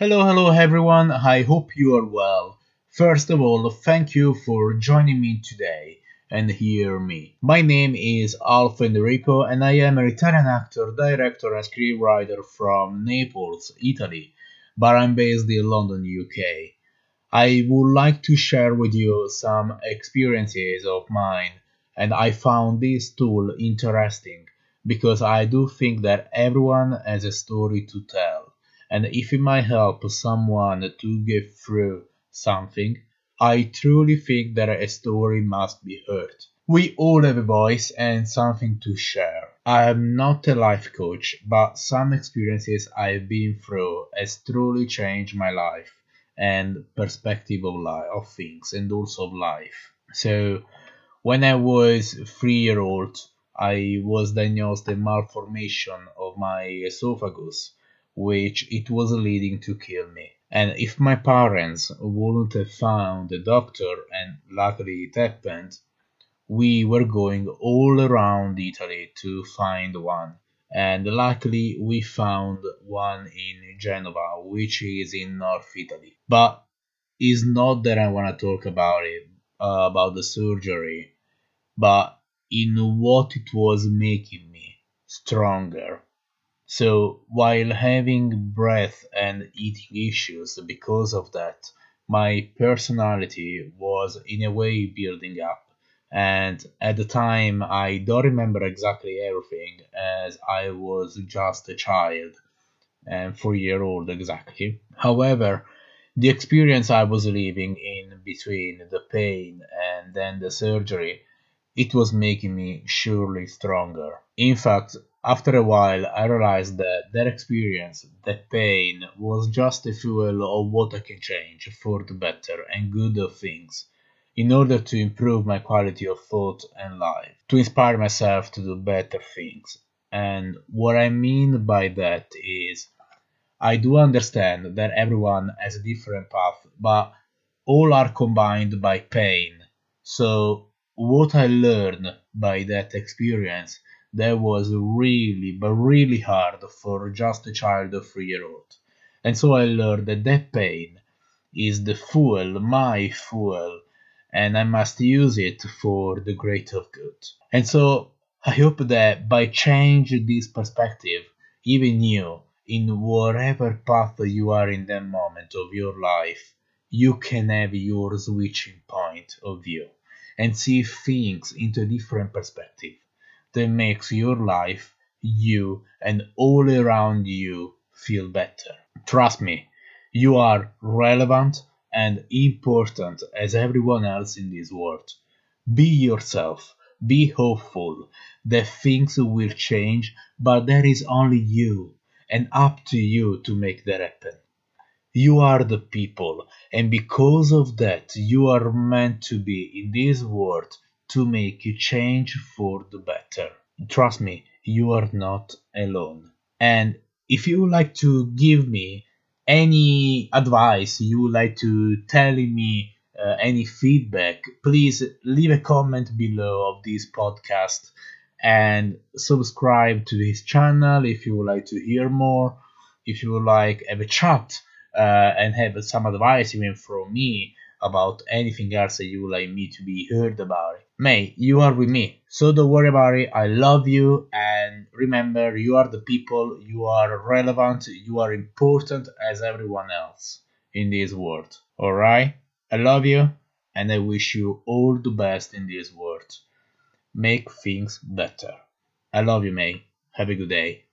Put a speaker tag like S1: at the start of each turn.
S1: Hello, hello everyone. I hope you are well. First of all, thank you for joining me today and hear me. My name is Alf Enrico and I am an Italian actor, director and screenwriter from Naples, Italy, but I'm based in London, UK. I would like to share with you some experiences of mine and I found this tool interesting because I do think that everyone has a story to tell and if it might help someone to get through something, I truly think that a story must be heard. We all have a voice and something to share. I am not a life coach, but some experiences I've been through has truly changed my life and perspective of life of things and also of life. So when I was three year old I was diagnosed a malformation of my esophagus which it was leading to kill me. And if my parents wouldn't have found a doctor, and luckily it happened, we were going all around Italy to find one. And luckily we found one in Genova, which is in North Italy. But it's not that I want to talk about it, uh, about the surgery, but in what it was making me stronger so while having breath and eating issues because of that, my personality was in a way building up. And at the time, I don't remember exactly everything as I was just a child and four year old exactly. However, the experience I was living in between the pain and then the surgery, it was making me surely stronger. In fact, after a while, I realized that that experience, that pain, was just a fuel of what I can change for the better and good of things, in order to improve my quality of thought and life, to inspire myself to do better things. And what I mean by that is, I do understand that everyone has a different path, but all are combined by pain. So, what I learned by that experience that was really, but really hard for just a child of three year old. And so I learned that that pain is the fuel, my fuel, and I must use it for the greater good. And so I hope that by changing this perspective, even you, in whatever path you are in that moment of your life, you can have your switching point of view and see things into a different perspective that makes your life, you, and all around you feel better. Trust me, you are relevant and important as everyone else in this world. Be yourself, be hopeful that things will change, but there is only you and up to you to make that happen. You are the people, and because of that, you are meant to be in this world to make a change for the better. Trust me, you are not alone. And if you would like to give me any advice, you would like to tell me uh, any feedback, please leave a comment below of this podcast and subscribe to this channel if you would like to hear more. If you would like have a chat uh, and have some advice even from me about anything else that you would like me to be heard about. May, you are with me, so don't worry about it. I love you, and remember, you are the people, you are relevant, you are important as everyone else in this world. Alright? I love you, and I wish you all the best in this world. Make things better. I love you, May. Have a good day.